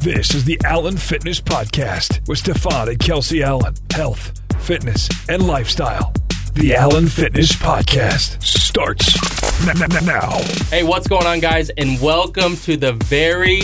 This is the Allen Fitness Podcast with Stefan and Kelsey Allen. Health, fitness, and lifestyle. The Allen Fitness Podcast starts n- n- now. Hey, what's going on, guys? And welcome to the very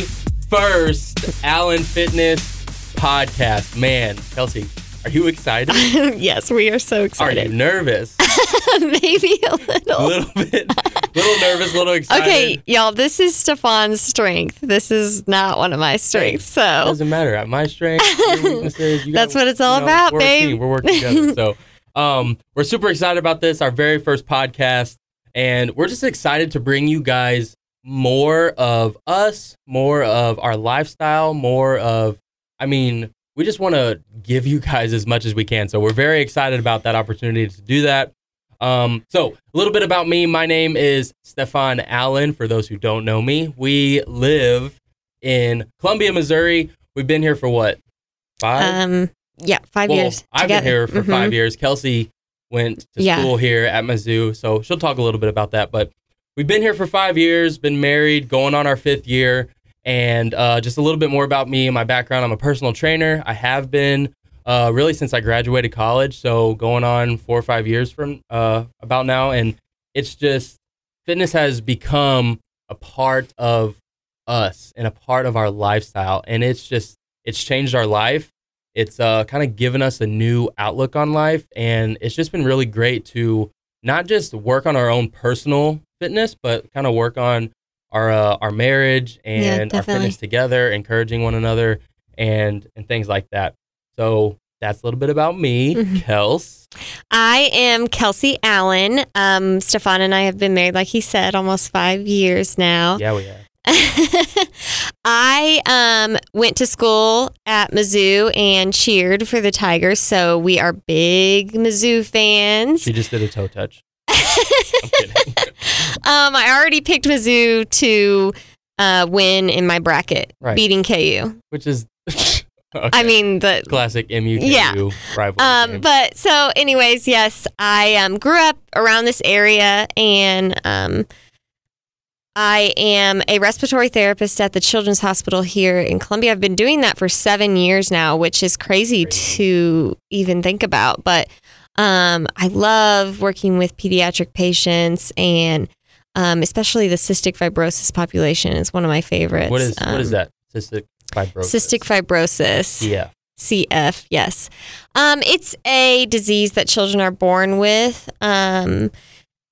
first Allen Fitness podcast. Man, Kelsey, are you excited? yes, we are so excited. Are you nervous? Maybe a little. A little. bit, little nervous, little excited. Okay, y'all, this is Stefan's strength. This is not one of my strengths. So it doesn't matter. At my strength, weaknesses, you That's what it's all you know, about, we're babe. We're working together. So, um, we're super excited about this, our very first podcast, and we're just excited to bring you guys more of us, more of our lifestyle, more of, I mean, we just want to give you guys as much as we can. So we're very excited about that opportunity to do that. Um, so a little bit about me. My name is Stefan Allen. For those who don't know me, we live in Columbia, Missouri. We've been here for what? Five? um yeah, 5 well, years. I've together. been here for Mhm. five years. Kelsey went to Yeah. school here at Mizzou, so she'll talk a little bit about that. But we've been here for five years, been married, going on our fifth year, and uh, just a little bit more about me and my background. I'm a personal trainer. I have been uh, really since I graduated college, so going on four or five years from uh, about now, and it's just fitness has become a part of us and a part of our lifestyle, and it's just it's changed our life. It's uh, kind of given us a new outlook on life. And it's just been really great to not just work on our own personal fitness but kind of work on our uh, our marriage and our definitely. fitness together encouraging one another and and things like that so that's a little bit about me Mhm. kels I am Kelsey Allen. Um Stefan and I have been married like he said almost 5 years now. yeah we have I um, went to school at Mizzou and cheered for the Tigers, so we are big Mizzou fans. she just did a toe touch Um, I already picked Mizzou to uh, win in my bracket, Right. beating KU. which is okay. I mean the. classic mu Yeah. rivalry Um, but so, anyways, yes, I um, grew up around this area, and um, I am a respiratory therapist at the Children's Hospital here in Columbia. I've been doing that for seven years now, which is crazy, Crazy. to even think about. But um, I love working with pediatric patients, and um, especially the cystic fibrosis population is one of my favorites. what is what is Um, that cystic fibrosis Cystic fibrosis. yeah CF, yes. Um, it's a disease that children are born with um,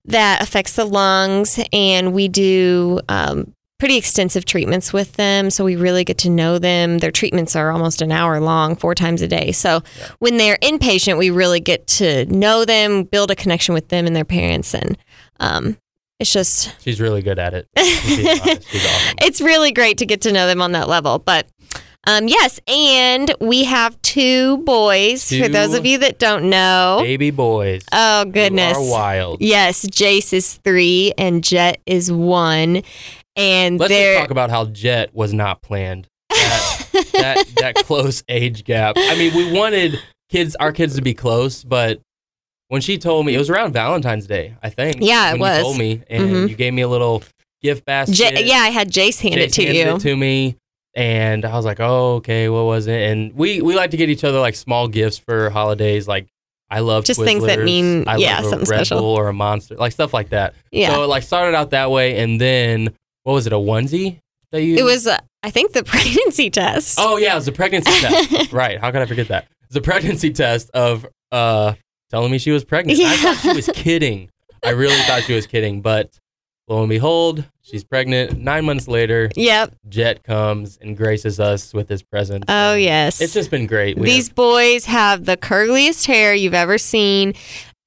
that affects the lungs, and we do um, pretty extensive treatments with them. So we really get to know them. Their treatments are almost an hour long, four times a day. So Yeah. when they're inpatient, we really get to know them, build a connection with them and their parents, and um, it's just She's really good at it. She's honest. She's awesome. it's really great to get to know them on that level. But um, yes, and we have two boys. for those of you that don't know, Baby boys. oh goodness, are wild. yes, Jace is three and Jet is one, and Let's just talk about how Jet was not planned. That, that that close age gap. I mean, we wanted kids, our kids, to be close, but when she told me, it was around Valentine's Day, I think. Yeah, it when was. You told me, and Mhm. you gave me a little gift basket. Ja- yeah, I had Jace hand it to you. it to me, and I was like, "Oh, okay, what was it?" And we we like to get each other like small gifts for holidays, like. I love Just things that mean- I yeah, something Red special. Bull or a Monster, like stuff like that. yeah, So it like started out that way, and then what was it? A onesie that you? it was. Uh, I think the pregnancy test. Oh yeah, it was the pregnancy test. right? How could I forget that? It was a pregnancy test of uh telling me she was pregnant. I thought she was kidding. I really thought she was kidding, but lo and behold, she's pregnant. Nine months later, Yep. Jet comes and graces us with his presence. Oh And yes. it's just been great. We These have- boys have the curliest hair you've ever seen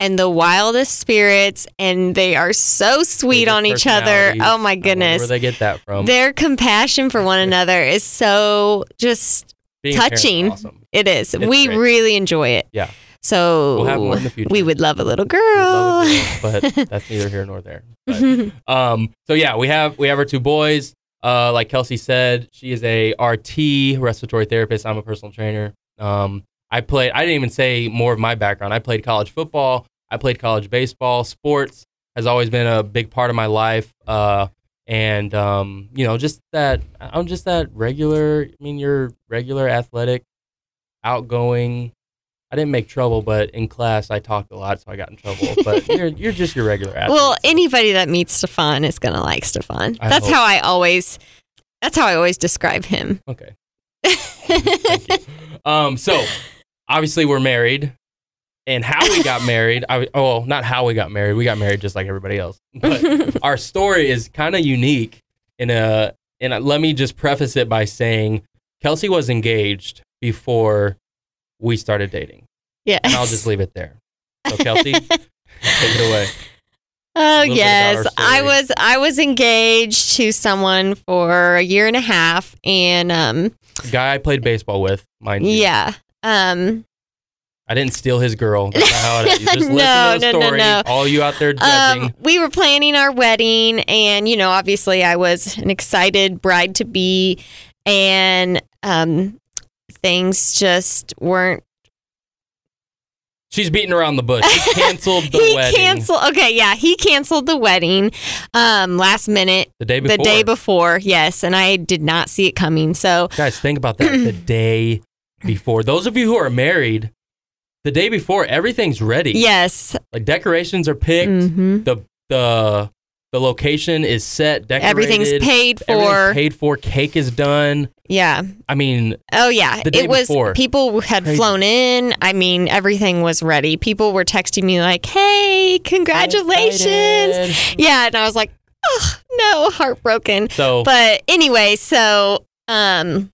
and the wildest spirits, and they are so sweet on each other. Oh my goodness! where they get that from? Their compassion for one another is so just, Being touching. Awesome. it is. It's we great. really enjoy it. Yeah. So We'll have more in the future. we would love a little girl. a girl, but that's neither here nor there. But, um, so yeah, we have we have our two boys. Uh, like Kelsey said, she is a RT respiratory therapist. I'm a personal trainer. Um, I played. I didn't even say more of my background. I played college football. I played college baseball. Sports has always been a big part of my life. Uh, and um, you know, just that I'm just that regular. I mean, you're regular, athletic, outgoing. I didn't make trouble, but in class I talked a lot, so I got in trouble. But you're you're just your regular athlete. Well, anybody that meets Stefan is gonna like Stefan. I That's hope. how I always. That's how I always describe him. okay. Um, so obviously we're married, and how we got married. I oh, well, not how we got married. We got married just like everybody else. But our story is kind of unique. In a, and let me just preface it by saying Kelsey was engaged before we started dating, yeah. and I'll just leave it there. So Kelsey, take it away. Oh little bit about yes, I was I was engaged to someone for a year and a half, and um The guy I played baseball with, mind you. yeah um I didn't steal his girl. That's not how it is. You just listen No, to the no, no, no. All you out there judging. um we were planning our wedding, and you know obviously I was an excited bride to be, and um things just weren't. She's beating around the bush. He canceled the he wedding canceled. Okay, yeah, he canceled the wedding um last minute the day before. the day before. Yes, and I did not see it coming. So Guys, think about that. the day before. Those of you who are married, the day before, everything's ready. yes, Like decorations are picked. hmm The the the location is set. Decorated. everything's paid for. Everything's paid for. Cake is done. Yeah. I mean, Oh yeah. The day it was before. people had Crazy. flown in. I mean, everything was ready. People were texting me like, "Hey, congratulations!" Yeah, and I was like, "Oh no, heartbroken." So But anyway, so um,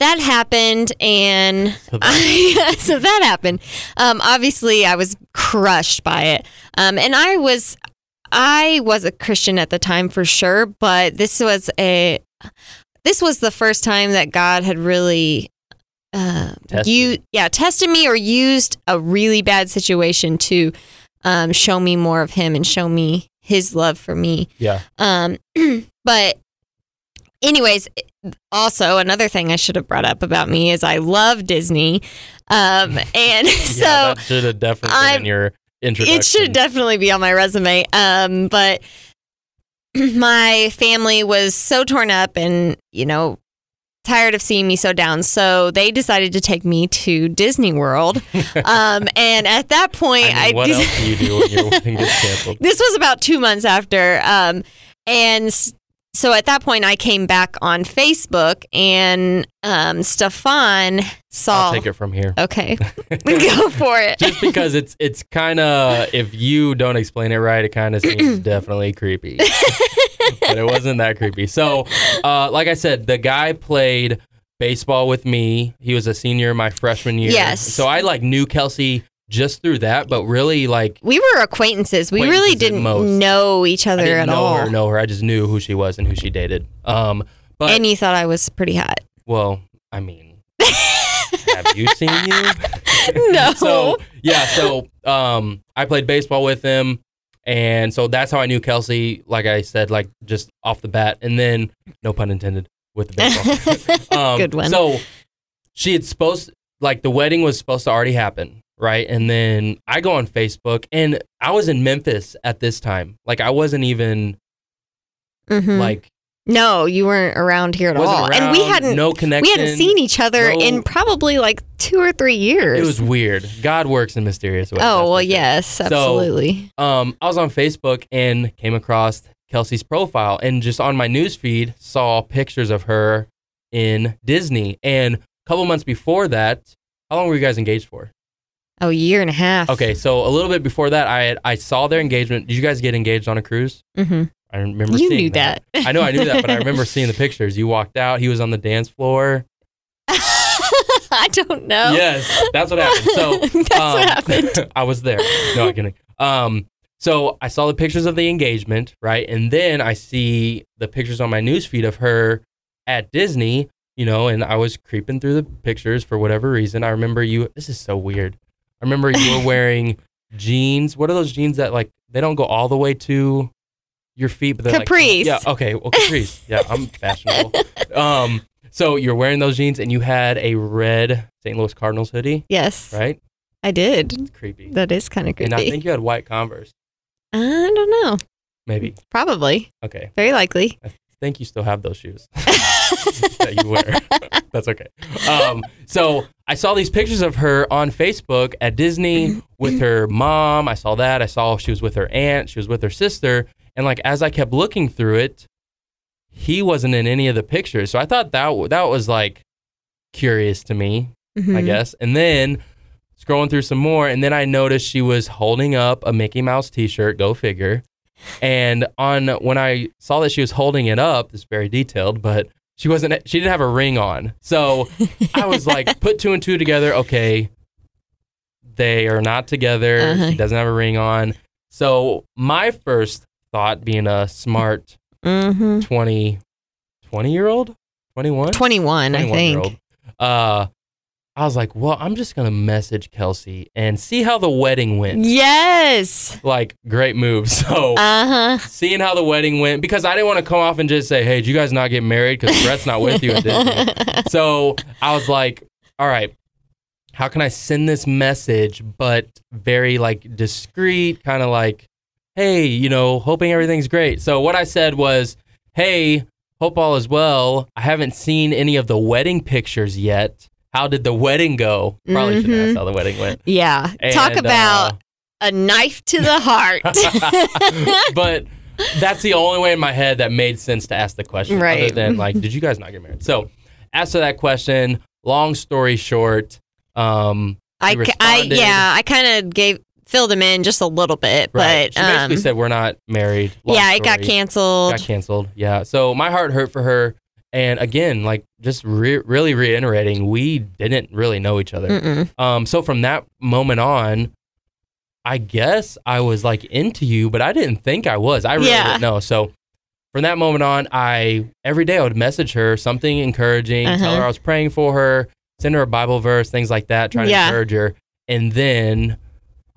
that happened, and So that- I, so that happened. Um, obviously, I was crushed by it, um, and I was I was a Christian at the time for sure, but this was a this was the first time that God had really. Uh, Tested. you yeah tested me or used a really bad situation to um, show me more of him and show me his love for me yeah. um, but anyways, also another thing I should have brought up about me is I love Disney. Um, and so yeah, that should have definitely been I'm- in your introduction. it should definitely be on my resume. Um, but my family was so torn up and, you know, tired of seeing me so down. So they decided to take me to Disney World. Um, and at that point, I mean, what just- else do you do when your wedding gets canceled? this was about two months after. Um, and so at that point, I came back on Facebook, and um, Stefan saw. I'll take it from here. Okay, We go for it. Just because it's it's kind of if you don't explain it right, it kind of seems definitely creepy. but it wasn't that creepy. So, uh, like I said, the guy played baseball with me. He was a senior my freshman year. Yes. So I like knew Kelsey just through that, but really like we were acquaintances. We really didn't know each I other didn't at know all. her, know her. I just knew who she was and who she dated. Um, but and you thought I was pretty hot. well, I mean, have you seen you? No. so yeah, so um, I played baseball with him, and so that's how I knew Kelsey. Like I said, like just off the bat, and then no pun intended with the baseball. um, Good one. So she had supposed like the wedding was supposed to already happen, right? And then I go on Facebook, and I was in Memphis at this time. Like I wasn't even Mhm. like no, you weren't around here at all, and we hadn't no connection. we hadn't seen each other no- in probably like two or three years. It was weird. God works in mysterious ways. oh well, yes, absolutely. um, I was on Facebook and came across Kelsey's profile and just on my news feed saw pictures of her in Disney. And a couple months before that, how long were you guys engaged for? Oh, a year and a half. Okay, so a little bit before that, I had, I saw their engagement. Did you guys get engaged on a cruise? hmm I remember You seeing knew that. I know I knew that, but I remember seeing the pictures. You walked out. He was on the dance floor. I don't know. Yes, that's what happened. So That's what happened. I was there. No, I'm kidding. Um, so I saw the pictures of the engagement, right? And then I see the pictures on my newsfeed of her at Disney, you know, and I was creeping through the pictures for whatever reason. I remember you, this is so weird. I remember you were wearing jeans. What are those jeans that, like, they don't go all the way to your feet, but they're like- Capris. yeah, okay. Well, Caprice. yeah, I'm fashionable. Um, so you're wearing those jeans and you had a red St. Louis Cardinals hoodie, Yes, right? I did. Creepy. That is kind of creepy. And I think you had white Converse. I don't know. Maybe. Probably. Okay. Very likely. I think you still have those shoes that you wear. That's okay. Um, so I saw these pictures of her on Facebook at Disney with her mom. I saw that. I saw she was with her aunt. She was with her sister. And like as I kept looking through it, he wasn't in any of the pictures. So I thought that that was like curious to me, I Mhm. guess. And then scrolling through some more, and then I noticed she was holding up a Mickey Mouse T-shirt. Go figure. And on when I saw that she was holding it up, it's very detailed, but she wasn't. She didn't have a ring on, so I was like, put two and two together. Okay, they are not together. Uh-huh. She doesn't have a ring on. So my first thought, being a smart Mhm. 20, 20 year old, 21, 21, I 21 year think. old. Uh, I was like, well, I'm just gonna message Kelsey and see how the wedding went. Yes. Like, great move. So, Uh huh. seeing how the wedding went, because I didn't want to come off and just say, hey, did you guys not get married? Because Brett's not with you at so I was like, all right, how can I send this message, but very like discreet, kind of like, hey, you know, hoping everything's great. So what I said was, hey, hope all is well. I haven't seen any of the wedding pictures yet. How did the wedding go? Probably should Mhm. ask how the wedding went. Yeah. Talk And, about a knife to the heart. uh, but that's the only way in my head that made sense to ask the question. Other Right. than like, did you guys not get married? So, answer that question. Long story short, um, I, I- yeah, I kind of gave filled him in just a little bit, right. but she basically um, said we're not married. Long yeah, it got canceled. Got canceled. Yeah. So my heart hurt for her. And again, like just re- really reiterating, we didn't really know each other. Um, so from that moment on, I guess I was like into you, but I didn't think I was. I really Yeah. didn't know. So from that moment on, I every day I would message her something encouraging, tell Uh-huh. her I was praying for her, send her a Bible verse, things like that, trying Yeah. to encourage her. And then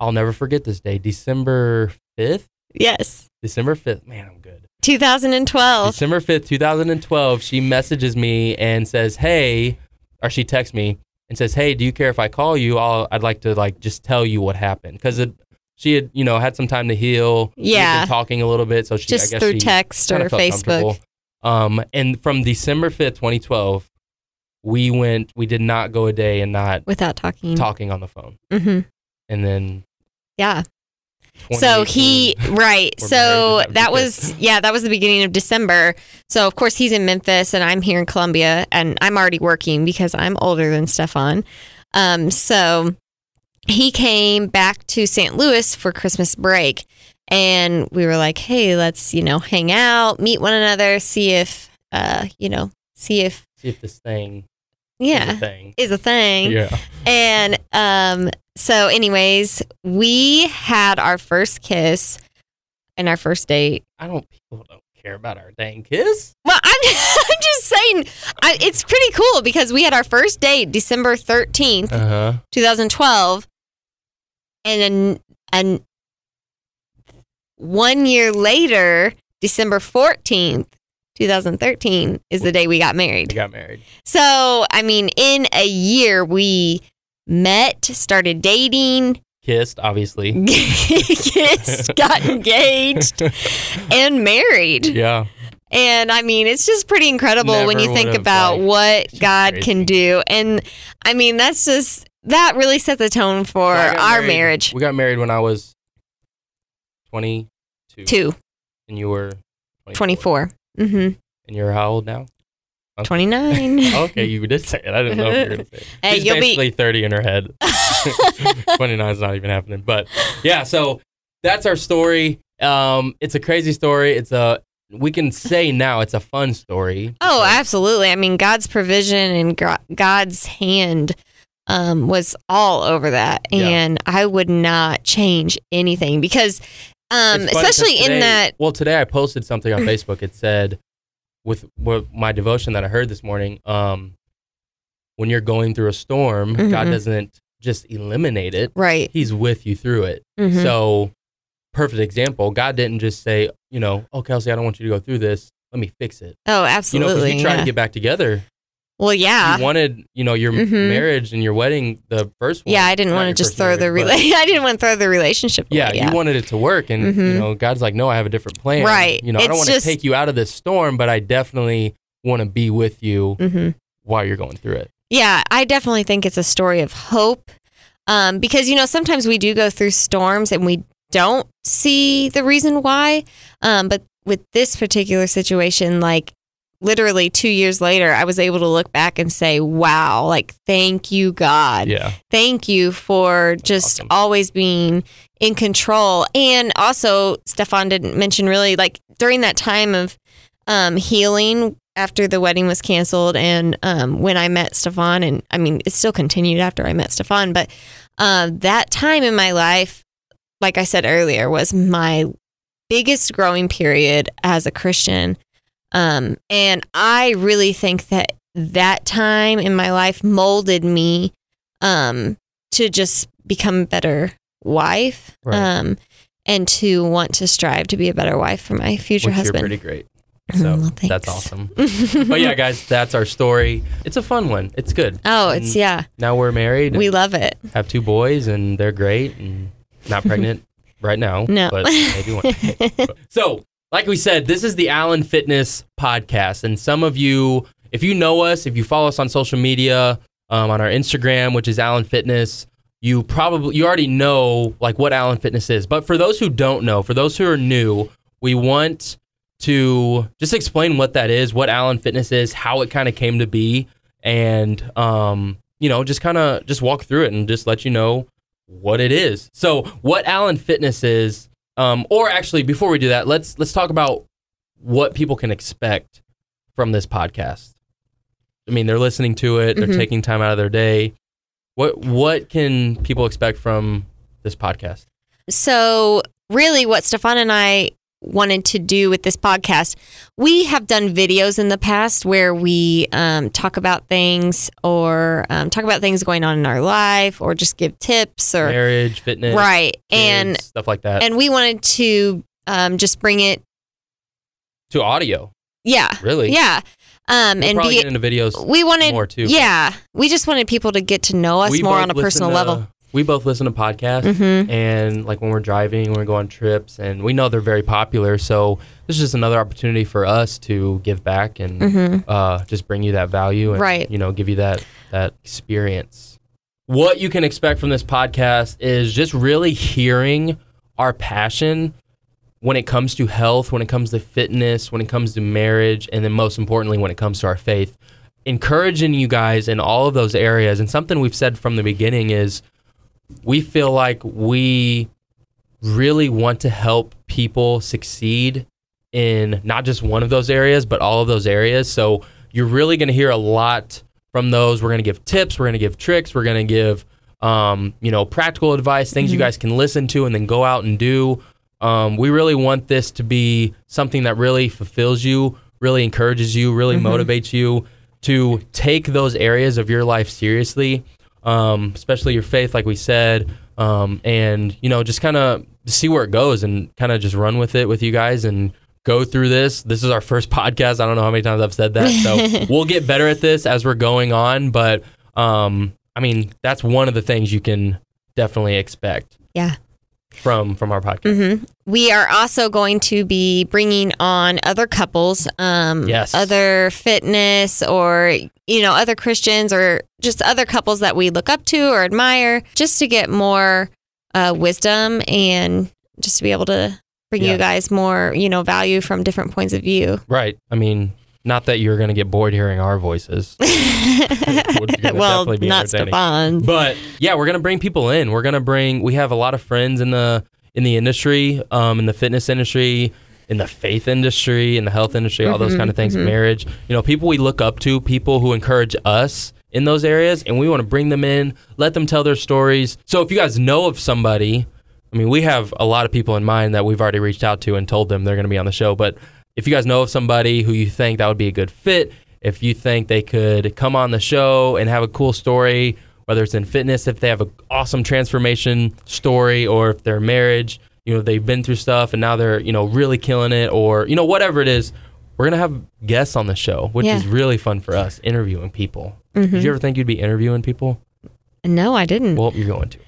I'll never forget this day, December fifth. Yes, December fifth. Man. 2012. December 5th, 2012, she messages me and says, "Hey," or she texts me and says, "Hey, do you care if I call you? I'll, I'd like to like just tell you what happened because she had, you know, had some time to heal. Yeah. been talking a little bit, so she just I guess through text or Facebook. Um, and from December 5th, 2012, we went. We did not go a day and not Without talking. talking on the phone. hmm And then Yeah. So he right. So married and have that was yeah, that was the beginning of December. So of course he's in Memphis and I'm here in Columbia and I'm already working because I'm older than Stefan. Um so he came back to St. Louis for Christmas break and we were like, "Hey, let's, you know, hang out, meet one another, see if uh, you know, see if see if this thing is a yeah, thing. is a thing." Yeah. And um, so, anyways, we had our first kiss and our first date. I don't. People don't care about our dang kiss. Well, I'm, I'm just saying, I, it's pretty cool because we had our first date December 13th, Uh huh. 2012. And then and one year later, December 14th, 2013, is the day we got married. We got married. So, I mean, in a year, we met, started dating, Kissed, obviously. kissed, got engaged, and married. yeah. And I mean, it's just pretty incredible when you think about like, what just God crazy. can do. And I mean, that's just, that really set the tone for So our married- marriage. We got married when I was 22. Two, And you were 24. 24. Mm-hmm. And you're how old now? 29. okay, you did say it. I didn't know if you were going to say it. Hey, She's you'll be- basically 30 in her head. 29 is not even happening. But yeah, so that's our story. Um, it's a crazy story. It's a, we can say now it's a fun story. Oh, absolutely. I mean, God's provision and God's hand um, was all over that. Yeah. And I would not change anything because, um, It's funny 'cause especially in that, Well, today I posted something on Facebook. It said, with, with my devotion that I heard this morning, um, when you're going through a storm, God Mhm. doesn't just eliminate it; right. He's with you through it. Mhm. So, perfect example. God didn't just say, you know, oh Kelsey, I don't want you to go through this. Let me fix it. oh, absolutely. You know, because we tried yeah. to get back together Well, yeah. You wanted, you know, your Mhm. marriage and your wedding, the first one. yeah, I didn't want to just throw the rela- I didn't want to throw the relationship Yeah, away. you wanted it to work, and you Mhm. know, God's like, no, I have a different plan. Right. You know, I don't It's want to take you out of this storm, but I definitely want to be with you hmm while you're going through it. Yeah, I definitely think it's a story of hope. Um, because you know sometimes we do go through storms and we don't see the reason why. Um, but with this particular situation, like literally two years later, I was able to look back and say, "Wow! Like, thank you, God. Yeah. Thank you for just awesome. always being in control." And also, Stefan didn't mention really like during that time of um, healing after the wedding was canceled and um, when I met Stefan, and I mean, it still continued after I met Stefan, but uh, that time in my life, like I said earlier, was my biggest growing period as a Christian. Um, and I really think that that time in my life molded me um, to just become a better wife Right. um, and to want to strive to be a better wife for my future Which you're husband. pretty great. So well, that's awesome. but yeah, guys, that's our story. It's a fun one. It's good. Oh, it's And yeah. Now we're married. We love it. have two boys, and they're great. And not pregnant right now. No. but maybe one. So, like we said, this is the Allen Fitness podcast, and some of you, if you know us, if you follow us on social media, um, on our Instagram, which is Allen Fitness, you probably you already know like what Allen Fitness is. But for those who don't know, for those who are new, we want to just explain what that is, what Allen Fitness is, how it kind of came to be, and um, you know, just kind of just walk through it and just let you know what it is. So, what Allen Fitness is, um, or actually, before we do that, let's let's talk about what people can expect from this podcast. I mean, they're listening to it, they're Mhm. taking time out of their day. What what can people expect from this podcast? So, really, what Stefan and I wanted to do with this podcast, we have done videos in the past where we um, talk about things or um, talk about things going on in our life or just give tips or Marriage, fitness, right. kids, And stuff like that and we wanted to um, just bring it, to audio. yeah, Really? yeah, um, We'll and be. get into videos We wanted, more too. yeah, we just wanted people to get to know us more on a personal to- level. We both listen to podcasts. hmm and like when we're driving, when we go on trips, and we know they're very popular. So this is just another opportunity for us to give back and hmm uh, just bring you that value and Right. you know give you that that experience. What you can expect from this podcast is just really hearing our passion when it comes to health, when it comes to fitness, when it comes to marriage, and then most importantly when it comes to our faith. Encouraging you guys in all of those areas. And something we've said from the beginning is we feel like we really want to help people succeed in not just one of those areas, but all of those areas. So you're really going to hear a lot from those. We're going to give tips, we're going to give tricks, we're going to give um, you know, practical advice, things you guys can listen to and then go out and do. Um, we really want this to be something that really fulfills you, really encourages you, really motivates you to take those areas of your life seriously, um, especially your faith, like we said, um, and you know, just kind of see where it goes and kind of just run with it with you guys and go through this. This is our first podcast. I don't know how many times I've said that, so we'll get better at this as we're going on. But um, I mean, that's one of the things you can definitely expect. Yeah. From from our podcast. hmm We are also going to be bringing on other couples, um, Yes. other fitness or you know other Christians or just other couples that we look up to or admire, just to get more uh, wisdom and just to be able to bring Yeah. you guys more you know value from different points of view. Right. I mean, not that you're going to get bored hearing our voices. well, not. Stefan. but yeah, we're gonna bring people in. We're gonna bring. We have a lot of friends in the in the industry, um, in the fitness industry, in the faith industry, in the health industry, all those Mhm, kind of things. mhm. Marriage, you know, people we look up to, people who encourage us in those areas, and we want to bring them in, let them tell their stories. So if you guys know of somebody, I mean, we have a lot of people in mind that we've already reached out to and told them they're going to be on the show. But if you guys know of somebody who you think that would be a good fit, if you think they could come on the show and have a cool story, whether it's in fitness, if they have an awesome transformation story, or if their marriage, you know, they've been through stuff and now they're, you know, really killing it, or, you know, whatever it is, we're gonna have guests on the show, which Yeah. is really fun for us interviewing people. Mhm. Did you ever think you'd be interviewing people? No, I didn't. Well, you're going to.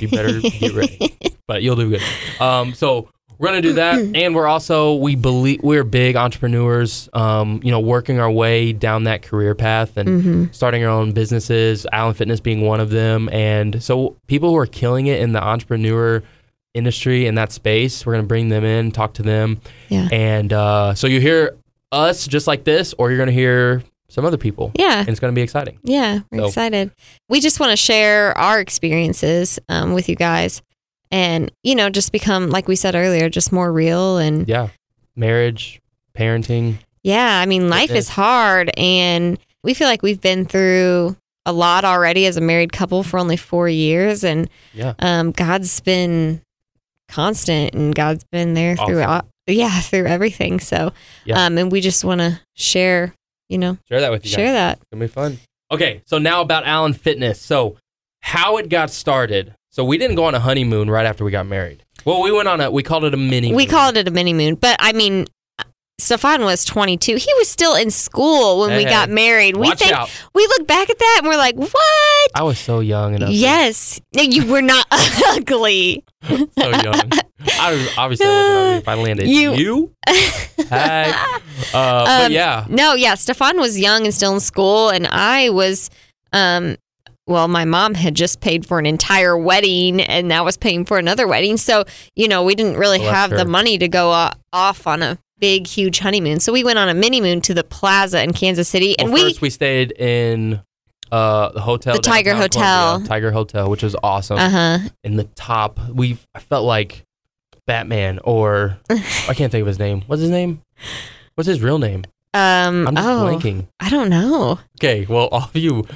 You better get ready, but you'll do good. Um, so we're gonna do that, and we're also we believe we're big entrepreneurs. Um, you know, working our way down that career path and hmm starting our own businesses. Allen Fitness being one of them, and so people who are killing it in the entrepreneur industry in that space, we're gonna bring them in, talk to them, Yeah. and uh, so you hear us just like this, or you're gonna hear some other people, Yeah. and it's gonna be exciting. Yeah, we're So- excited. We just want to share our experiences um, with you guys and, you know, just become, like we said earlier, just more real. And yeah, marriage, parenting. Yeah. I mean, life is hard. And we feel like we've been through a lot already as a married couple for only four years. And Yeah. um, God's been constant and God's been there Awesome. through, yeah, through everything. So, Yeah. um, and we just want to share, you know, Share that with you guys. share that. It's gonna be fun. Okay, so now about Allen Fitness. So how it got started. So we didn't go on a honeymoon right after we got married. Well, we went on a we called it a mini. We moon. called it a mini moon, but I mean, Stefan was 22. He was still in school when we got married. We Watch think out! we look back at that and we're like, "What?" I was so young and ugly. Yes, you were not ugly. so young. I was obviously I if I landed You- you. Hey. Uh, but Um, yeah, No, yeah, Stefan was young and still in school, and I was, um, well, my mom had just paid for an entire wedding, and I was paying for another wedding. So, you know, we didn't really Bless have the money to go uh, off on a big, huge honeymoon. So we went on a mini moon to the plaza in Kansas City, well, and we first we stayed in uh, the hotel, The Tiger Hotel. Columbia, Tiger Hotel, which was awesome. Uh huh. in the top. We I felt like Batman or I can't think of his name. What's his name? What's his real name? Um. I'm just oh, blanking. I don't know. Okay, well all of you.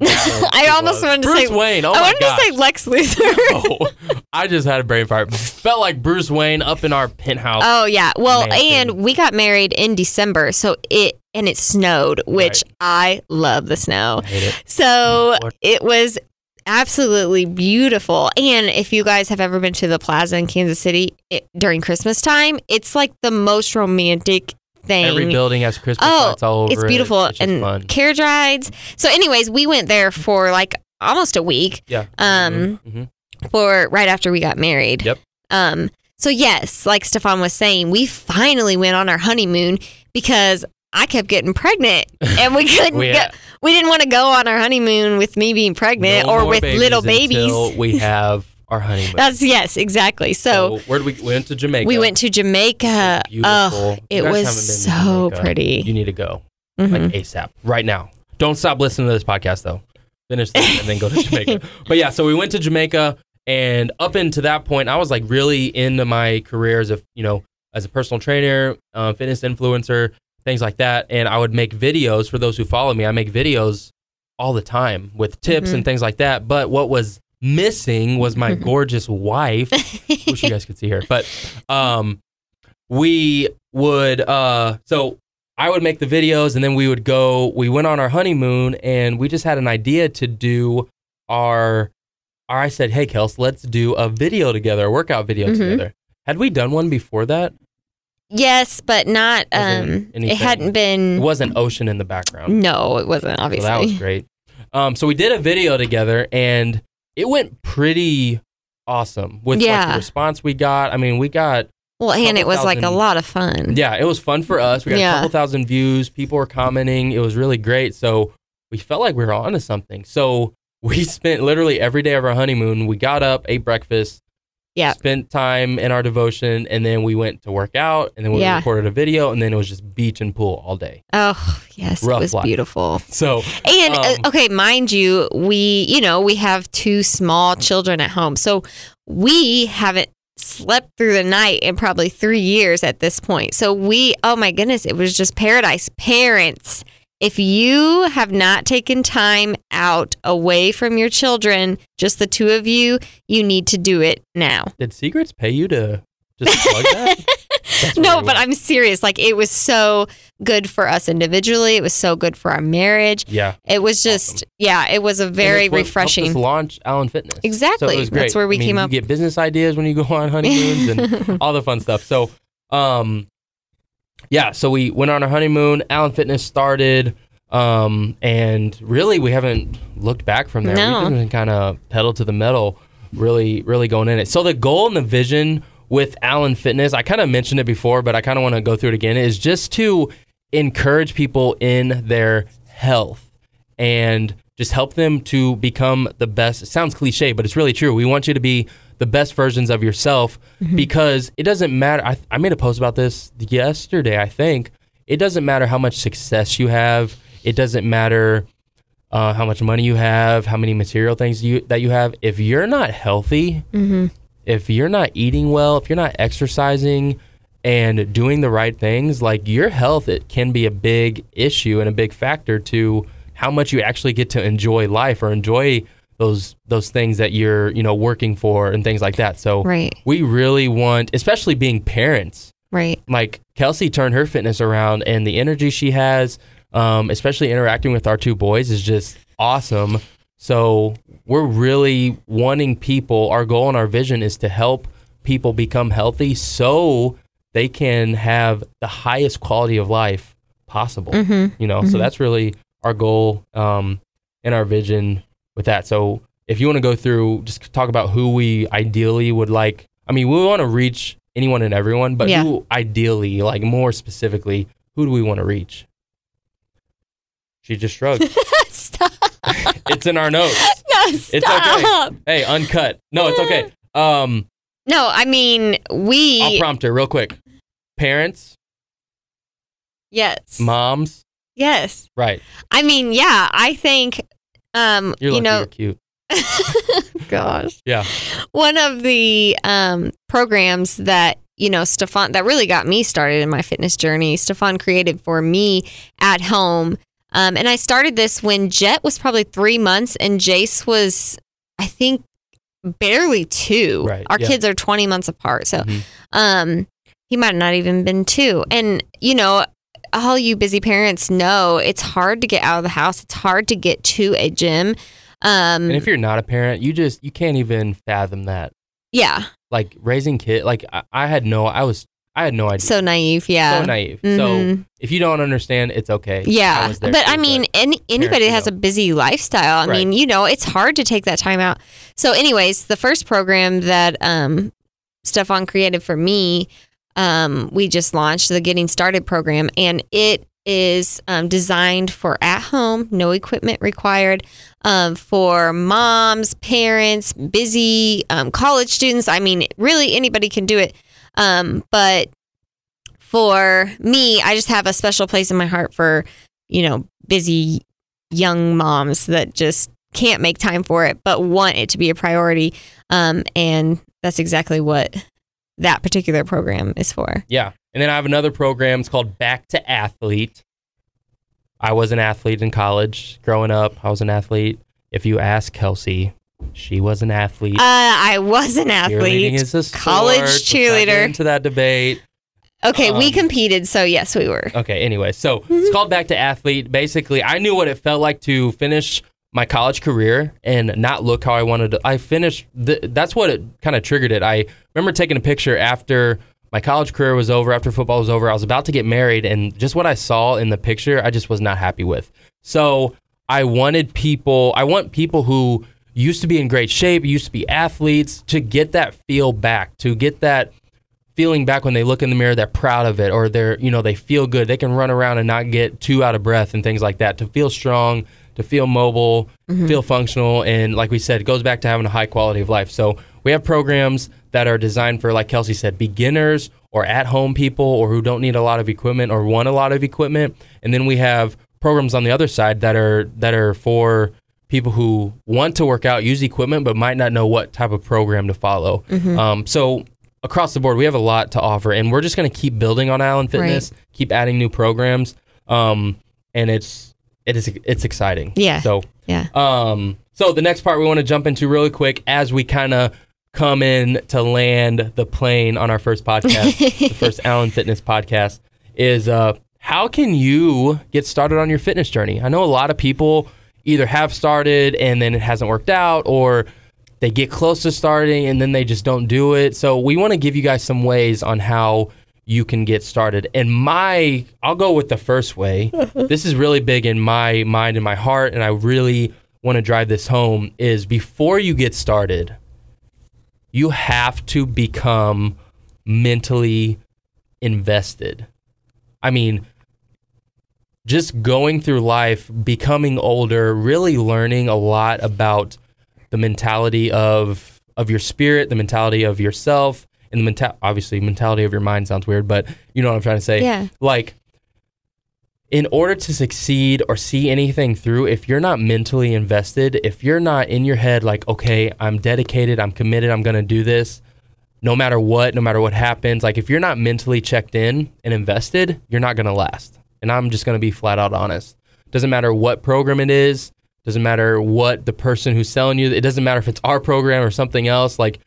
I almost wanted to Bruce say. Wayne. Oh I wanted gosh. to say Lex Luthor. Oh, I just had a brain fart. Felt like Bruce Wayne up in our penthouse. Oh yeah. Well, Mansion. and we got married in December, so it and it snowed, which I love the snow. It. So it was absolutely beautiful. And if you guys have ever been to the plaza in Kansas City it, during Christmas time, it's like the most romantic thing. Every building has Christmas Oh, lights all over it's it. beautiful It's and fun. carriage rides. So, anyways, we went there for like almost a week Yeah. um, Mhm. for right after we got married. Yep. Um. So yes, like Stefan was saying, we finally went on our honeymoon because I kept getting pregnant, and we couldn't. We go, we didn't want to go on our honeymoon with me being pregnant No or with little babies. we have our honeymoon. That's yes, exactly. So, where did we, we went to Jamaica? we went to Jamaica. It was beautiful. Oh, it was haven't been to so pretty. You need to go. Mhm. like ASAP right now. Don't stop listening to this podcast though. Finish this and then go to Jamaica. But yeah, so we went to Jamaica and up into that point, I was like really into my career as a you know as a personal trainer, uh, fitness influencer, things like that. And I would make videos for those who follow me. I make videos all the time with tips Mhm. and things like that. But what was missing was my gorgeous wife. Wish you guys could see her. But um, we would uh, so I would make the videos, and then we would go. We went on our honeymoon, and we just had an idea to do our. Or I said, "Hey, Kels, let's do a video together, a workout video Mhm. together." Had we done one before that? yes, but not. Um, it hadn't It been. wasn't ocean in the background. No, it wasn't. So Obviously, that was great. Um, so we did a video together, and it went pretty awesome with like the response we got. I mean, we got well, and it was like a lot of fun. Yeah, it was fun for us. We got Yeah. a couple thousand views. People were commenting. It was really great. So we felt like we were onto something. So we spent literally every day of our honeymoon. We got up, ate breakfast, Yeah. spent time in our devotion, and then we went to work out, and then we Yeah. recorded a video, and then it was just beach and pool all day. Oh yes, Rough it was life. beautiful. So And Um, uh, okay, mind you, we you know we have two small children at home, so we haven't slept through the night in probably three years at this point. So we, oh my goodness, it was just paradise. Parents, if you have not taken time out away from your children, just the two of you, you need to do it now. did Secrets pay you to just plug that? No, but. I'm serious. Like it was so good for us individually. It was so good for our marriage. yeah. It was just, Awesome. yeah, it was a very refreshing. launch Allen Fitness. So Exactly. great. That's where we I mean, came you up. get business ideas when you go on honeymoons and all the fun stuff. So, um, yeah, so we went on our honeymoon. Allen Fitness started, um, and really we haven't looked back from there. No. We've been kind of pedal to the metal, really, really going in it. So the goal and the vision with Allen Fitness, I kind of mentioned it before, but I kind of want to go through it again, is just to encourage people in their health and just help them to become the best. It sounds cliche, but it's really true. We want you to be the best versions of yourself because it doesn't matter. I, I made a post about this yesterday, I think. It doesn't matter how much success you have, it doesn't matter uh, how much money you have, how many material things you that you have. If you're not healthy, if you're not eating well, if you're not exercising and doing the right things, like your health, it can be a big issue and a big factor to how much you actually get to enjoy life or enjoy those those things that you're you know working for and things like that. So Right. we really want, especially being parents, Right. like Kelsey turned her fitness around and the energy she has, um, especially interacting with our two boys, is just awesome. So we're really wanting people. Our goal and our vision is to help people become healthy so they can have the highest quality of life possible. You know, so that's really our goal um, and our vision with that. So if you want to go through, just talk about who we ideally would like. I mean, we want to reach anyone and everyone, but Yeah. who ideally, like more specifically, who do we want to reach? She just shrugged. stop. it's in our notes. No, It's okay. Hey, uncut. No, it's okay. Um, No, I mean we. I'll prompt her real quick. Parents, yes. moms, Yes. right? I mean, yeah. I think. Um, You're you know, you're cute. gosh. Yeah. one of the um, programs that you know Stefan that really got me started in my fitness journey. Stefan created for me at home, um, and I started this when Jet was probably three months and Jace was, I think, barely two. Right, Our yeah. kids are twenty months apart, so Mhm. um, he might have not even been two. And you know. All you busy parents know it's hard to get out of the house. It's hard to get to a gym. Um, And if you're not a parent, you just you can't even fathom that. yeah, Like raising kid, like I, I had no, I was, I had no idea. so naive. Yeah, so naive. So Mhm. if you don't understand, it's okay. Yeah, there but too, I mean, any, anybody that has you a busy lifestyle, I Right. mean, you know, it's hard to take that time out. So, anyways, the first program that um, Stefan created for me, um, we just launched the Getting Started program, and it is um, designed for at home, no equipment required, um, for moms, parents, busy um, college students. I mean, really, anybody can do it. Um, but for me, I just have a special place in my heart for, you know, busy young moms that just can't make time for it, but want it to be a priority. Um, and that's exactly what that particular program is for. Yeah. And then I have another program. It's called Back to Athlete. I was an athlete in college growing up. I was an athlete. If you ask Kelsey, she was an athlete. Uh, I was an Cheerleading athlete. is a sport. college Let's not get cheerleader. Into that debate. Okay, we um, competed, so yes, we were. Okay, anyway, so Mm-hmm. it's called Back to Athlete. Basically, I knew what it felt like to finish my college career and not look how I wanted to. I finished, th- that's what it kind of triggered it. I remember taking a picture after my college career was over, after football was over. I was about to get married, and just what I saw in the picture, I just was not happy with. So I wanted people, I want people who used to be in great shape, used to be athletes, to get that feel back, to get that feeling back when they look in the mirror they're proud of it or they're you know they feel good they can run around and not get too out of breath and things like that to feel strong to feel mobile feel functional and like we said it goes back to having a high quality of life. So we have programs that are designed for like kelsey said beginners or at home people or who don't need a lot of equipment or want a lot of equipment. And then we have programs on the other side that are that are for people who want to work out use equipment but might not know what type of program to follow. Um, so across the board, we have a lot to offer, and we're just going to keep building on Allen Fitness, keep adding new programs, um, and it's it is it's exciting. Yeah. So Yeah. um, so the next part we want to jump into really quick as we kind of come in to land the plane on our first podcast, the first Allen Fitness podcast, is uh, how can you get started on your fitness journey? I know a lot of people either have started and then it hasn't worked out, or they get close to starting and then they just don't do it. So we want to give you guys some ways on how you can get started. And my, I'll go with the first way. this is really big in my mind and my heart, and I really want to drive this home is before you get started, you have to become mentally invested. I mean, just going through life, becoming older, really learning a lot about the mentality of of your spirit, the mentality of yourself, and the mental obviously mentality of your mind sounds weird, but you know what I'm trying to say. Yeah. Like in order to succeed or see anything through, if you're not mentally invested, if you're not in your head like, okay, I'm dedicated, I'm committed, I'm gonna do this, no matter what, no matter what happens, like if you're not mentally checked in and invested, you're not gonna last. And I'm just gonna be flat out honest. Doesn't matter what program it is, doesn't matter what the person who's selling you, it doesn't matter if it's our program or something else. Like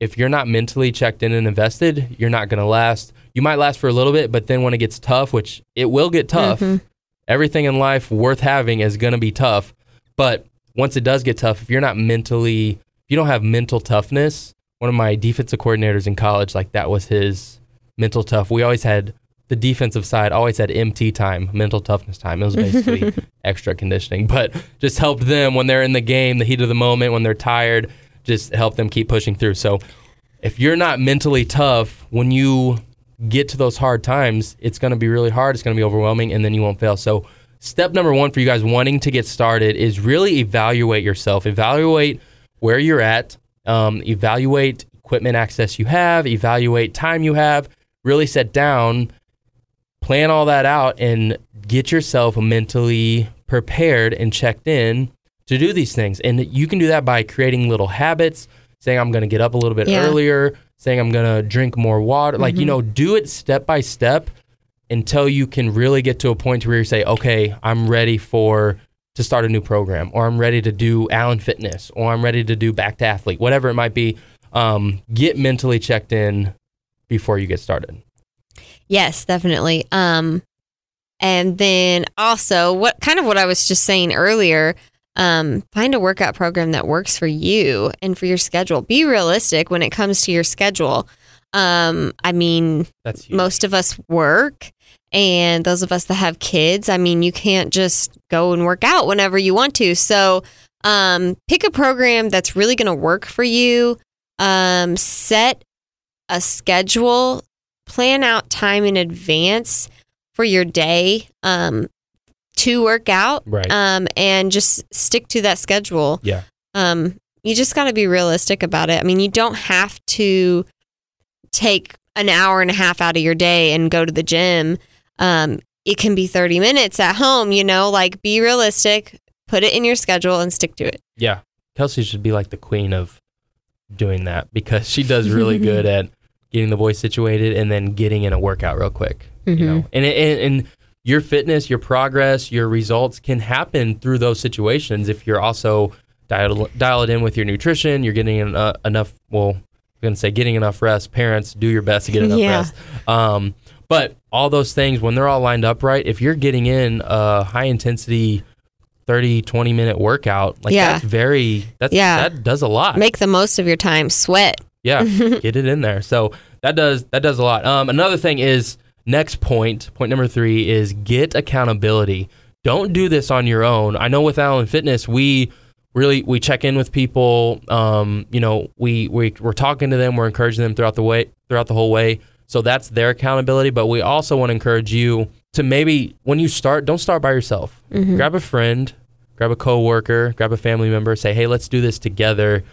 if you're not mentally checked in and invested, you're not gonna last you might last for a little bit, but then when it gets tough, which it will get tough, Mhm. everything in life worth having is going to be tough. But once it does get tough, if you're not mentally, if you don't have mental toughness, one of my defensive coordinators in college, like that was his mental tough. We always had the defensive side always had MT time, mental toughness time. It was basically extra conditioning, but just helped them when they're in the game, the heat of the moment, when they're tired, just help them keep pushing through. So if you're not mentally tough, when you get to those hard times, it's going to be really hard. It's going to be overwhelming, and then you won't fail. So, step number one for you guys wanting to get started is really evaluate yourself. Evaluate where you're at. Um, evaluate equipment access you have. Evaluate time you have. Really set down, plan all that out, and get yourself mentally prepared and checked in to do these things. And you can do that by creating little habits, saying, I'm going to get up a little bit Yeah. earlier, saying, I'm going to drink more water. Like, you know, do it step by step until you can really get to a point where you say, okay, I'm ready for to start a new program, or I'm ready to do Allen Fitness, or I'm ready to do Back to Athlete, whatever it might be. Um, get mentally checked in before you get started. Yes, definitely. Um, and then also, what kind of what I was just saying earlier, um, find a workout program that works for you and for your schedule. Be realistic when it comes to your schedule. Um, I mean, most of us work, and those of us that have kids, I mean, you can't just go and work out whenever you want to. So, um, pick a program that's really going to work for you. Um, set a schedule, plan out time in advance for your day um, to work out, right. um, and just stick to that schedule. Yeah. Um, you just got to be realistic about it. I mean, you don't have to take an hour and a half out of your day and go to the gym. Um, it can be 30 minutes at home, you know, like be realistic, put it in your schedule and stick to it. Yeah. Kelsey should be like the queen of doing that because she does really good at getting the boys situated and then getting in a workout real quick. You know, and, it- and and your fitness, your progress, your results can happen through those situations if you're also dial dial it in with your nutrition. You're getting en- uh, enough. Well, I'm gonna say getting enough rest. Parents, do your best to get enough Yeah. rest. Um, but all those things when they're all lined up right, if you're getting in a high intensity 30 20 minute workout like Yeah. that's very that's Yeah. that does a lot Make the most of your time, sweat. yeah get it in there so that does that does a lot um another thing is next point point number three is get accountability. Don't do this on your own. I know with allen fitness we really we check in with people um you know we, we we're talking to them we're encouraging them throughout the way throughout the whole way. So that's their accountability but we also want to encourage you to maybe when you start don't start by yourself. Grab a friend grab a coworker grab a family member say hey let's do this together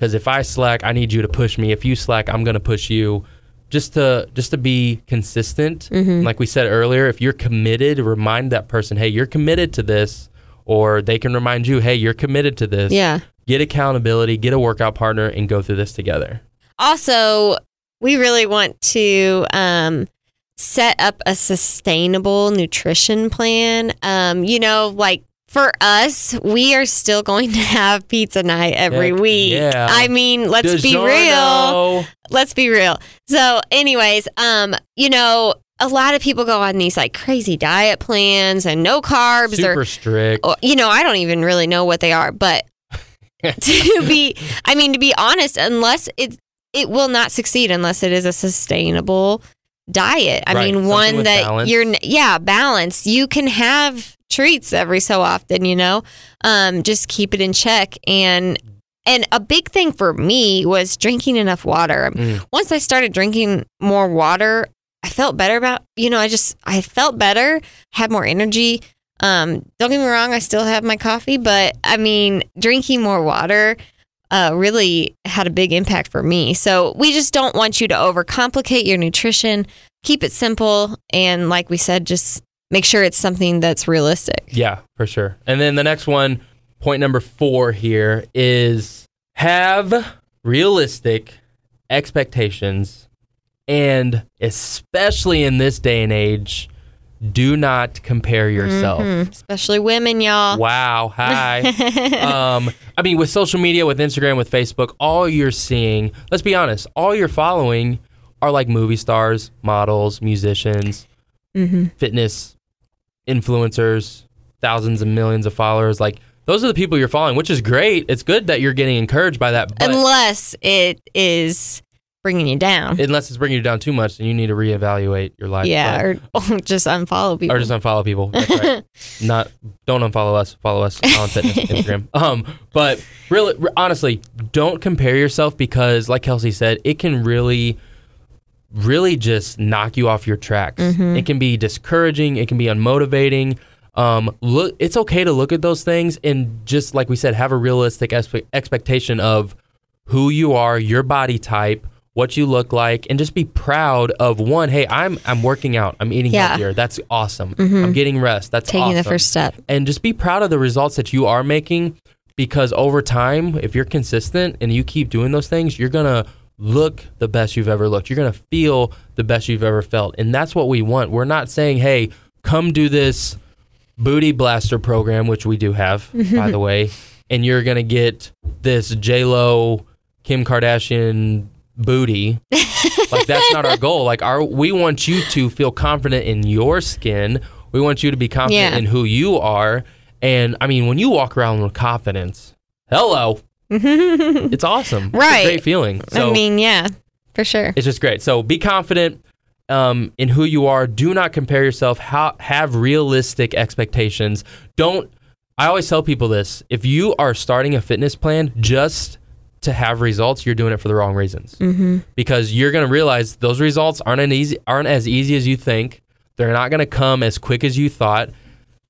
because if I slack, I need you to push me. If you slack, I'm gonna push you. Just to just to be consistent. Mm-hmm. Like we said earlier, if you're committed, remind that person, hey, you're committed to this, or they can remind you, hey, you're committed to this. Yeah. Get accountability, get a workout partner, and go through this together. Also, we really want to um, set up a sustainable nutrition plan. Um, you know, like for us, we are still going to have pizza night every Heck week. yeah. I mean, let's be real. Let's be real. So, anyways, um, you know, a lot of people go on these like crazy diet plans and no carbs Super or strict. or, you know, I don't even really know what they are, but to be, I mean, to be honest, unless it it will not succeed unless it is a sustainable diet. I Right, mean, something one that balance. you're, yeah, balance. You can have treats every so often, you know, um, just keep it in check. And, and a big thing for me was drinking enough water. Mm. Once I started drinking more water, I felt better about, you know, I just, I felt better, had more energy. Um, don't get me wrong, I still have my coffee, but I mean, drinking more water uh, really had a big impact for me. So we just don't want you to overcomplicate your nutrition. Keep it simple. And like we said, just make sure it's something that's realistic. Yeah, for sure. And then the next one, point number four here is have realistic expectations. And especially in this day and age, do not compare yourself. Mhm. Especially women, y'all. Wow. Hi. um, I mean, with social media, with Instagram, with Facebook, all you're seeing, let's be honest, all you're following are like movie stars, models, musicians, hmm fitness influencers, thousands and millions of followers. Like, those are the people you're following, which is great. It's good that you're getting encouraged by that. But Unless it is bringing you down. unless it's bringing you down too much, then you need to reevaluate your life. yeah, But- or, or just unfollow people. or just unfollow people. That's right. Not don't unfollow us. Follow us on Fitness Instagram. Um, but really, honestly, don't compare yourself because, like Kelsey said, it can really, really just knock you off your tracks. Mhm. It can be discouraging. It can be unmotivating. Um, look, it's okay to look at those things and just like we said, have a realistic expe- expectation of who you are, your body type, what you look like, and just be proud of one. Hey, I'm I'm working out. I'm eating Yeah. healthier. That's awesome. Mhm. I'm getting rest. That's Taking the first step. And just be proud of the results that you are making because over time, if you're consistent and you keep doing those things, you're gonna look the best you've ever looked. You're gonna feel the best you've ever felt, and that's what we want. We're not saying, "Hey, come do this booty blaster program," which we do have, by the way, and you're gonna get this Lo, Kim Kardashian booty. like that's not our goal. Like our we want you to feel confident in your skin. We want you to be confident Yeah. in who you are. And I mean, when you walk around with confidence, hello, it's awesome. It's a Right. great feeling. So I mean, yeah, for sure. it's just great. So be confident um, in who you are. Do not compare yourself. Ha- have realistic expectations. Don't. I always tell people this: if you are starting a fitness plan just to have results, you're doing it for the wrong reasons. Mm-hmm. Because you're going to realize those results aren't an easy aren't as easy as you think. They're not going to come as quick as you thought,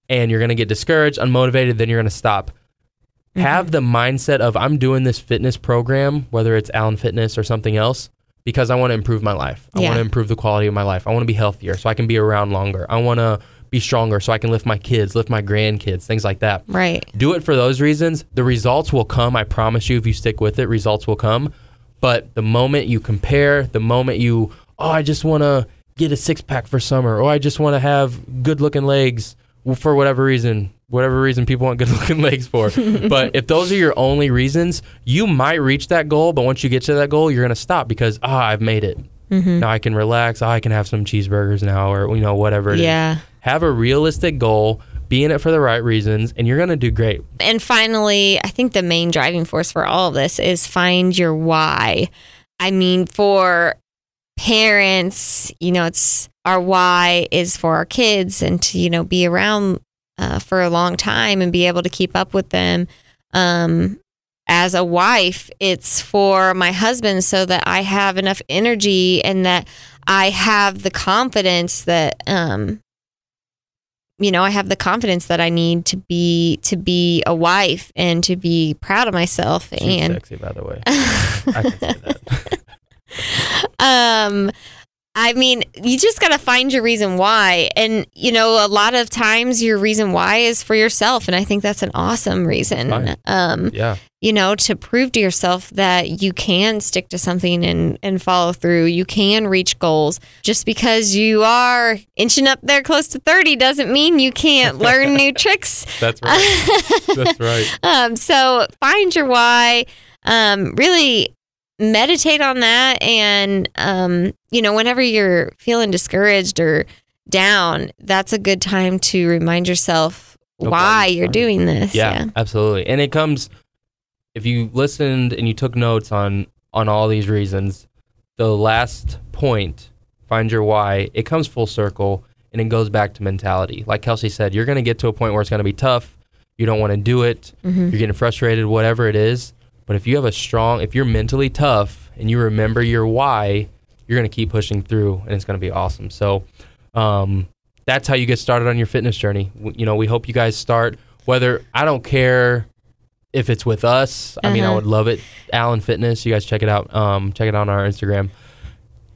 and you're going to get discouraged, unmotivated. Then you're going to stop. Have mm-hmm. the mindset of I'm doing this fitness program, whether it's Allen Fitness or something else, because I want to improve my life. I Yeah. want to improve the quality of my life. I want to be healthier so I can be around longer. I want to be stronger so I can lift my kids, lift my grandkids, things like that. Right. Do it for those reasons. The results will come. I promise you, if you stick with it, results will come. But the moment you compare, the moment you, oh, I just want to get a six pack for summer, or oh, I just want to have good looking legs for whatever reason, whatever reason people want good looking legs for. but if those are your only reasons, you might reach that goal. But once you get to that goal, you're going to stop because, ah, I've made it. Mm-hmm. Now I can relax. Ah, I can have some cheeseburgers now, or, you know, whatever it is. Yeah. Have a realistic goal, be in it for the right reasons, and you're going to do great. And finally, I think the main driving force for all of this is find your why. I mean, for parents, you know, it's our why is for our kids and to, you know, be around uh, for a long time and be able to keep up with them. Um, as a wife, it's for my husband so that I have enough energy and that I have the confidence that, um, you know, I have the confidence that I need to be to be a wife and to be proud of myself She's and sexy, by the way. I can say that. um I mean, you just got to find your reason why. And, you know, a lot of times your reason why is for yourself. And I think that's an awesome reason. Fine. Um, Yeah. you know, to prove to yourself that you can stick to something and, and follow through. You can reach goals. Just because you are inching up there close to 30 doesn't mean you can't learn new tricks. That's right. That's right. Um, so find your why. Um, really meditate on that, and um, you know, whenever you're feeling discouraged or down, that's a good time to remind yourself Okay, why you're doing this. Yeah, absolutely. And it comes if you listened and you took notes on on all these reasons, the last point find your why, it comes full circle and it goes back to mentality. Like Kelsey said, you're going to get to a point where it's going to be tough. You don't want to do it. Mm-hmm. You're getting frustrated, whatever it is. But if you have a strong, if you're mentally tough and you remember your why, you're going to keep pushing through and it's going to be awesome. So, um, that's how you get started on your fitness journey. W- You know, we hope you guys start, whether I don't care if it's with us. I mean, I Uh-huh. would love it. Allen Fitness, you guys check it out. Um, check it out on our Instagram.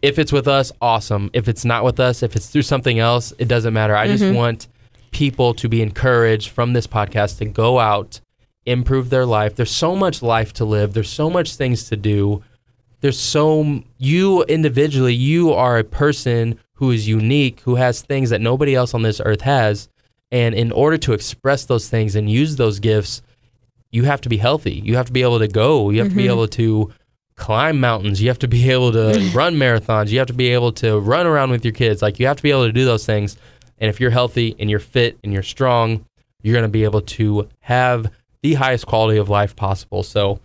If it's with us, awesome. If it's not with us, if it's through something else, it doesn't matter. I just Mhm. want people to be encouraged from this podcast to go out, improve their life. There's so much life to live. There's so much things to do. There's so you individually, you are a person who is unique, who has things that nobody else on this earth has. And in order to express those things and use those gifts, you have to be healthy. You have to be able to go. You have to be Mhm. able to climb mountains. You have to be able to run marathons. You have to be able to run around with your kids. Like you have to be able to do those things. And if you're healthy and you're fit and you're strong, you're going to be able to have the highest quality of life possible. So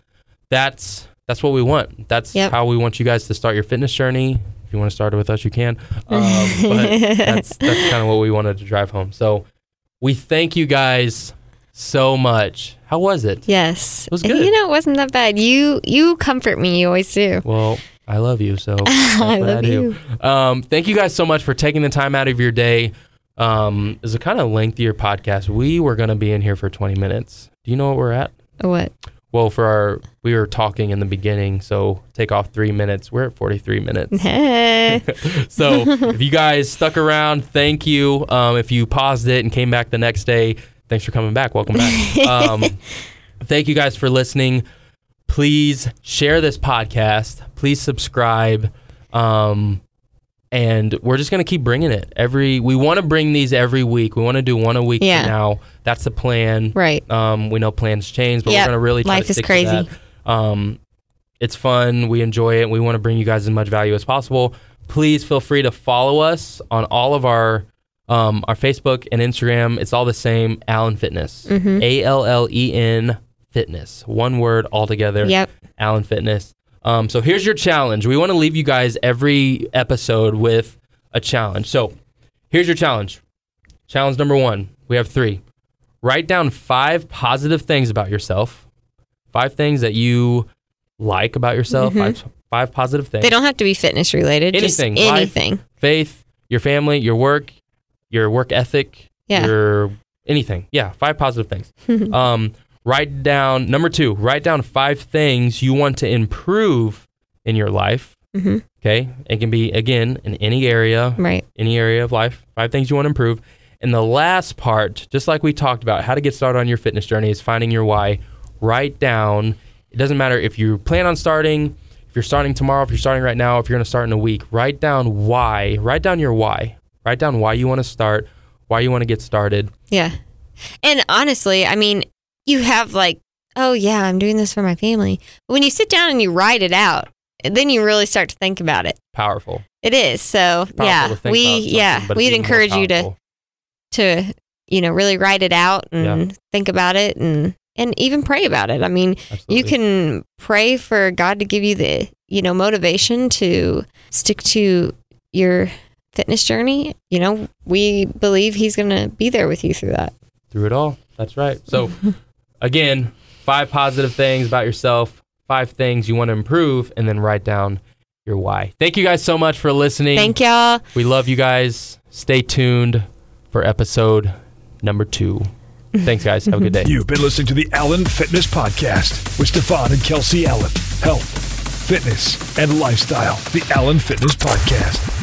that's that's what we want. That's Yep. how we want you guys to start your fitness journey. If you want to start it with us, you can. Um, but that's that's kind of what we wanted to drive home. So we thank you guys so much. How was it? Yes. It was good. You know, it wasn't that bad. You you comfort me. You always do. Well, I love you, so I love do. you. Um, thank you guys so much for taking the time out of your day. Um, it's a kind of lengthier podcast. We were going to be in here for 20 minutes. Do you know what we're at? What? Well, for our, we were talking in the beginning, so take off three minutes. We're at 43 minutes. Hey. so if you guys stuck around, thank you. Um, if you paused it and came back the next day, thanks for coming back. Welcome back. Um, thank you guys for listening. Please share this podcast. Please subscribe. Um, and we're just gonna keep bringing it every. We want to bring these every week. We want to do one a week Yeah. now. That's the plan. right. Um, we know plans change, but Yep. we're gonna really try Life to is stick crazy. To that. Um, it's fun. We enjoy it. We want to bring you guys as much value as possible. Please feel free to follow us on all of our um, our Facebook and Instagram. It's all the same. Allen Fitness. Mhm. A L L E N Fitness. One word all together. Yep. Allen Fitness. Um, so here's your challenge. We want to leave you guys every episode with a challenge. So here's your challenge. Challenge number one. We have three. Write down five positive things about yourself. Five things that you like about yourself. Mhm. Five, five positive things. They don't have to be fitness related. Anything, Just life. anything. Faith, your family, your work, your work ethic, Yeah. your anything. Yeah, five positive things. um, write down number two. Write down five things you want to improve in your life. hmm Okay, it can be again in any area, Right. any area of life. Five things you want to improve. And the last part, just like we talked about, how to get started on your fitness journey is finding your why. Write down. It doesn't matter if you plan on starting, if you're starting tomorrow, if you're starting right now, if you're going to start in a week. Write down why. Write down your why. Write down why you want to start, why you want to get started. Yeah. And honestly, I mean, you have like, oh yeah, I'm doing this for my family. But when you sit down and you write it out, then you really start to think about it. Powerful. It is. So yeah, we yeah, we'd encourage you to to you know really write it out and think about it and and even pray about it. I mean, Absolutely. you can pray for God to give you the you know motivation to stick to your fitness journey. You know, we believe He's going to be there with you through that. through it all. That's right. So, again, five positive things about yourself, five things you want to improve, and then write down your why. Thank you guys so much for listening. Thank y'all. We love you guys. Stay tuned for episode number two. Thanks, guys. Have a good day. You've been listening to the Allen Fitness Podcast with Stefan and Kelsey Allen. Health, fitness, and lifestyle. The Allen Fitness Podcast.